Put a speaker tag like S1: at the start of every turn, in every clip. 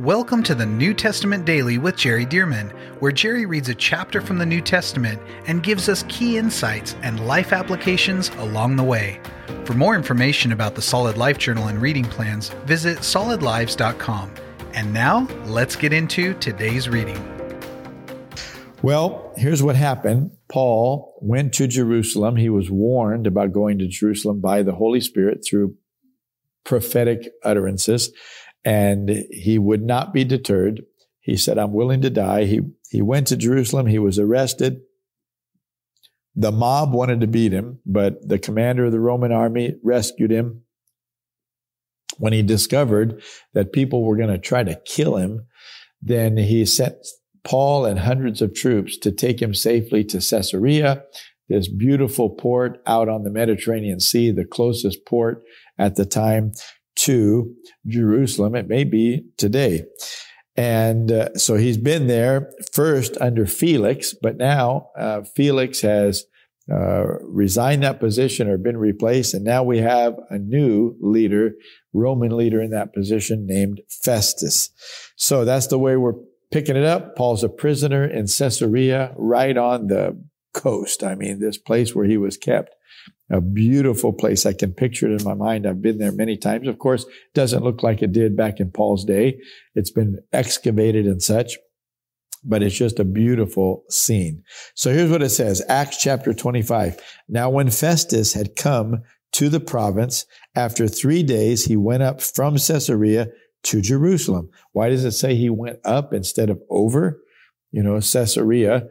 S1: Welcome to the New Testament Daily with Jerry Dirmann, where Jerry reads a chapter from the New Testament and gives us key insights and life applications along the way. For more information about the Solid Life Journal and reading plans, visit solidlives.com. And now, let's get into today's reading.
S2: Well, here's what happened. Paul went to Jerusalem. He was warned about going to Jerusalem by the Holy Spirit through prophetic utterances and he would not be deterred. He said, I'm willing to die. He, he went to Jerusalem. He was arrested. The mob wanted to beat him, but the commander of the Roman army rescued him. When he discovered that people were going to try to kill him, then he sent Paul and hundreds of troops to take him safely to Caesarea, this beautiful port out on the Mediterranean Sea, the closest port at the time to Jerusalem. It may be today. And uh, so he's been there first under Felix, but now uh, Felix has uh, resigned that position or been replaced. And now we have a new leader, Roman leader in that position named Festus. So that's the way we're picking it up. Paul's a prisoner in Caesarea, right on the coast. I mean, this place where he was kept a beautiful place. I can picture it in my mind. I've been there many times. Of course, doesn't look like it did back in Paul's day. It's been excavated and such, but it's just a beautiful scene. So here's what it says. Acts chapter 25. Now when Festus had come to the province, after three days, he went up from Caesarea to Jerusalem. Why does it say he went up instead of over? You know, Caesarea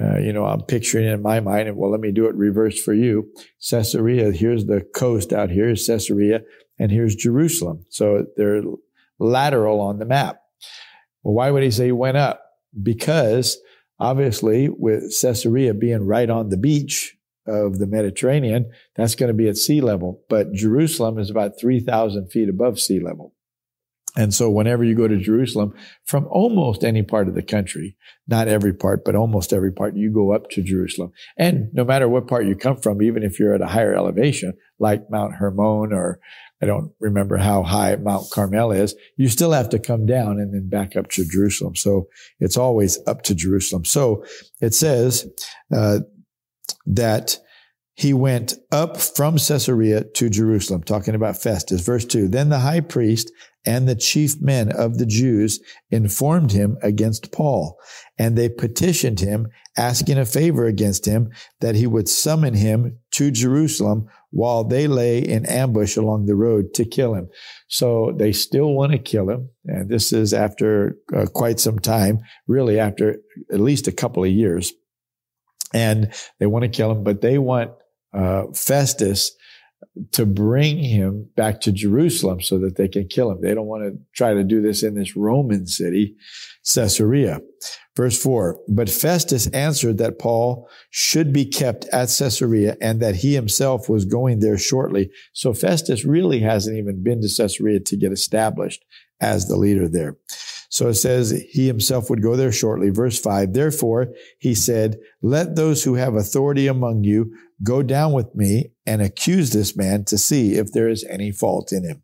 S2: uh, you know, I'm picturing in my mind, and well, let me do it reverse for you. Caesarea, here's the coast out here, is Caesarea, and here's Jerusalem. So they're lateral on the map. Well, why would he say he went up? Because obviously, with Caesarea being right on the beach of the Mediterranean, that's going to be at sea level. But Jerusalem is about 3,000 feet above sea level. And so whenever you go to Jerusalem from almost any part of the country, not every part, but almost every part, you go up to Jerusalem. And no matter what part you come from, even if you're at a higher elevation, like Mount Hermon or I don't remember how high Mount Carmel is, you still have to come down and then back up to Jerusalem. So it's always up to Jerusalem. So it says uh, that he went up from Caesarea to Jerusalem, talking about Festus. Verse 2 Then the high priest and the chief men of the Jews informed him against Paul, and they petitioned him, asking a favor against him that he would summon him to Jerusalem while they lay in ambush along the road to kill him. So they still want to kill him. And this is after uh, quite some time, really after at least a couple of years. And they want to kill him, but they want uh, Festus to bring him back to Jerusalem so that they can kill him. They don't want to try to do this in this Roman city, Caesarea. Verse four, but Festus answered that Paul should be kept at Caesarea and that he himself was going there shortly. So Festus really hasn't even been to Caesarea to get established as the leader there. So it says he himself would go there shortly. Verse five, therefore he said, let those who have authority among you go down with me and accuse this man to see if there is any fault in him.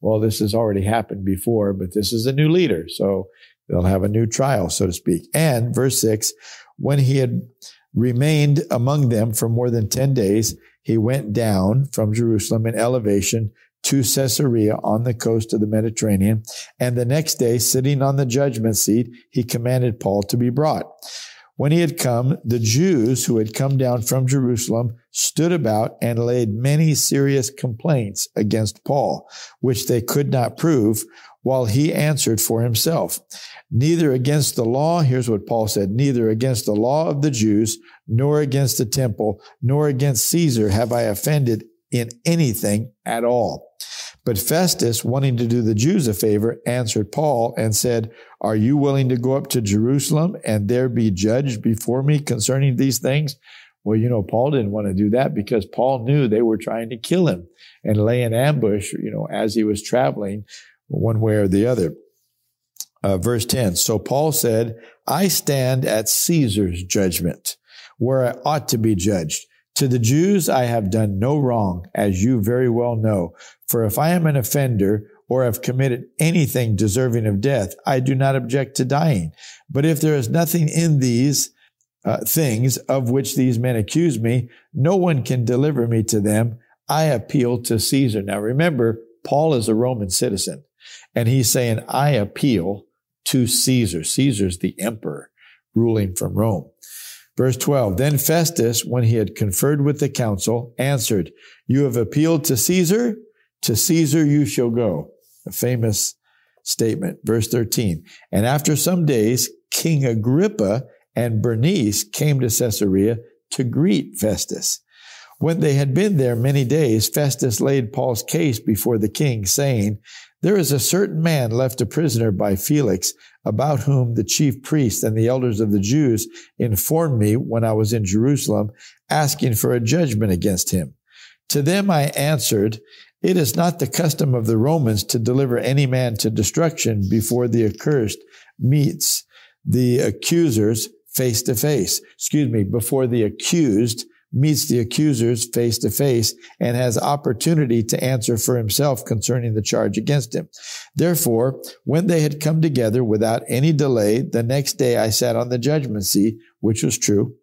S2: Well, this has already happened before, but this is a new leader. So they'll have a new trial, so to speak. And verse six, when he had remained among them for more than 10 days, he went down from Jerusalem in elevation to Caesarea on the coast of the Mediterranean. And the next day, sitting on the judgment seat, he commanded Paul to be brought. When he had come, the Jews who had come down from Jerusalem stood about and laid many serious complaints against Paul, which they could not prove, while he answered for himself. Neither against the law, here's what Paul said, neither against the law of the Jews, nor against the temple, nor against Caesar have I offended in anything at all. But Festus, wanting to do the Jews a favor, answered Paul and said, Are you willing to go up to Jerusalem and there be judged before me concerning these things? Well, you know, Paul didn't want to do that because Paul knew they were trying to kill him and lay an ambush, you know, as he was traveling one way or the other. Uh, verse 10. So Paul said, I stand at Caesar's judgment where I ought to be judged. To the Jews, I have done no wrong, as you very well know. For if I am an offender or have committed anything deserving of death, I do not object to dying. But if there is nothing in these uh, things of which these men accuse me, no one can deliver me to them. I appeal to Caesar. Now remember, Paul is a Roman citizen, and he's saying, I appeal to Caesar. Caesar's the emperor ruling from Rome. Verse 12, then Festus, when he had conferred with the council, answered, You have appealed to Caesar, to Caesar you shall go a famous statement. Verse 13. And after some days, King Agrippa and Bernice came to Caesarea to greet Festus. When they had been there many days, Festus laid Paul's case before the king, saying, There is a certain man left a prisoner by Felix, about whom the chief priests and the elders of the Jews informed me when I was in Jerusalem, asking for a judgment against him. To them I answered, it is not the custom of the Romans to deliver any man to destruction before the accursed meets the accusers face to face. Excuse me, before the accused meets the accusers face to face and has opportunity to answer for himself concerning the charge against him. Therefore, when they had come together without any delay, the next day I sat on the judgment seat, which was true,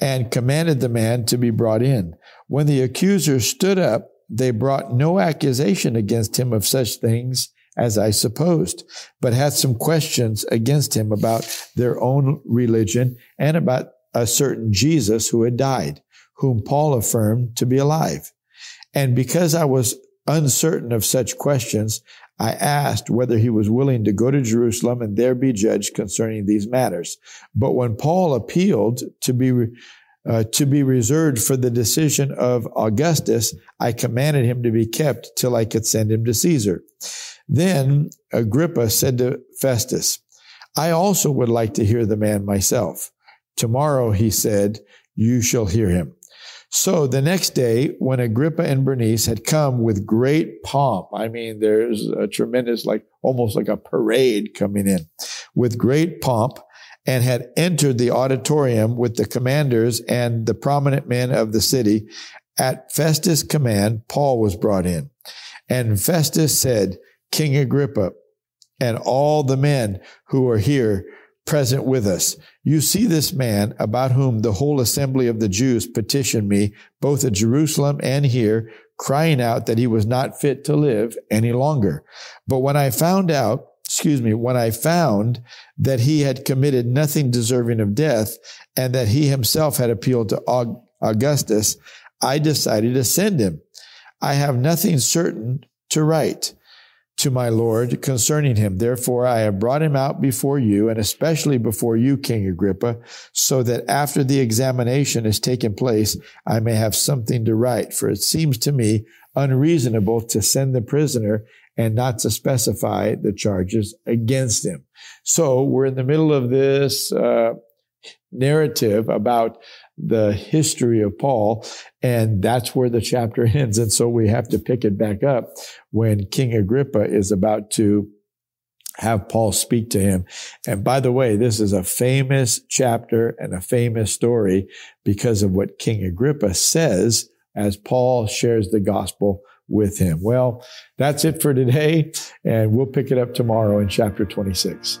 S2: and commanded the man to be brought in. When the accusers stood up, they brought no accusation against him of such things as I supposed, but had some questions against him about their own religion and about a certain Jesus who had died, whom Paul affirmed to be alive. And because I was uncertain of such questions, I asked whether he was willing to go to Jerusalem and there be judged concerning these matters. But when Paul appealed to be uh, to be reserved for the decision of Augustus, I commanded him to be kept till I could send him to Caesar. Then Agrippa said to Festus, I also would like to hear the man myself. Tomorrow, he said, you shall hear him. So the next day, when Agrippa and Bernice had come with great pomp, I mean, there's a tremendous, like almost like a parade coming in with great pomp, and had entered the auditorium with the commanders and the prominent men of the city. At Festus' command, Paul was brought in. And Festus said, King Agrippa, and all the men who are here present with us. You see this man about whom the whole assembly of the Jews petitioned me, both at Jerusalem and here, crying out that he was not fit to live any longer. But when I found out excuse me, when I found that he had committed nothing deserving of death and that he himself had appealed to Augustus, I decided to send him. I have nothing certain to write to my Lord concerning him. Therefore, I have brought him out before you and especially before you, King Agrippa, so that after the examination has taken place, I may have something to write. For it seems to me unreasonable to send the prisoner and not to specify the charges against him. So we're in the middle of this uh, narrative about the history of Paul, and that's where the chapter ends. And so we have to pick it back up when King Agrippa is about to have Paul speak to him. And by the way, this is a famous chapter and a famous story because of what King Agrippa says as Paul shares the gospel with him. Well, that's it for today, and we'll pick it up tomorrow in chapter 26.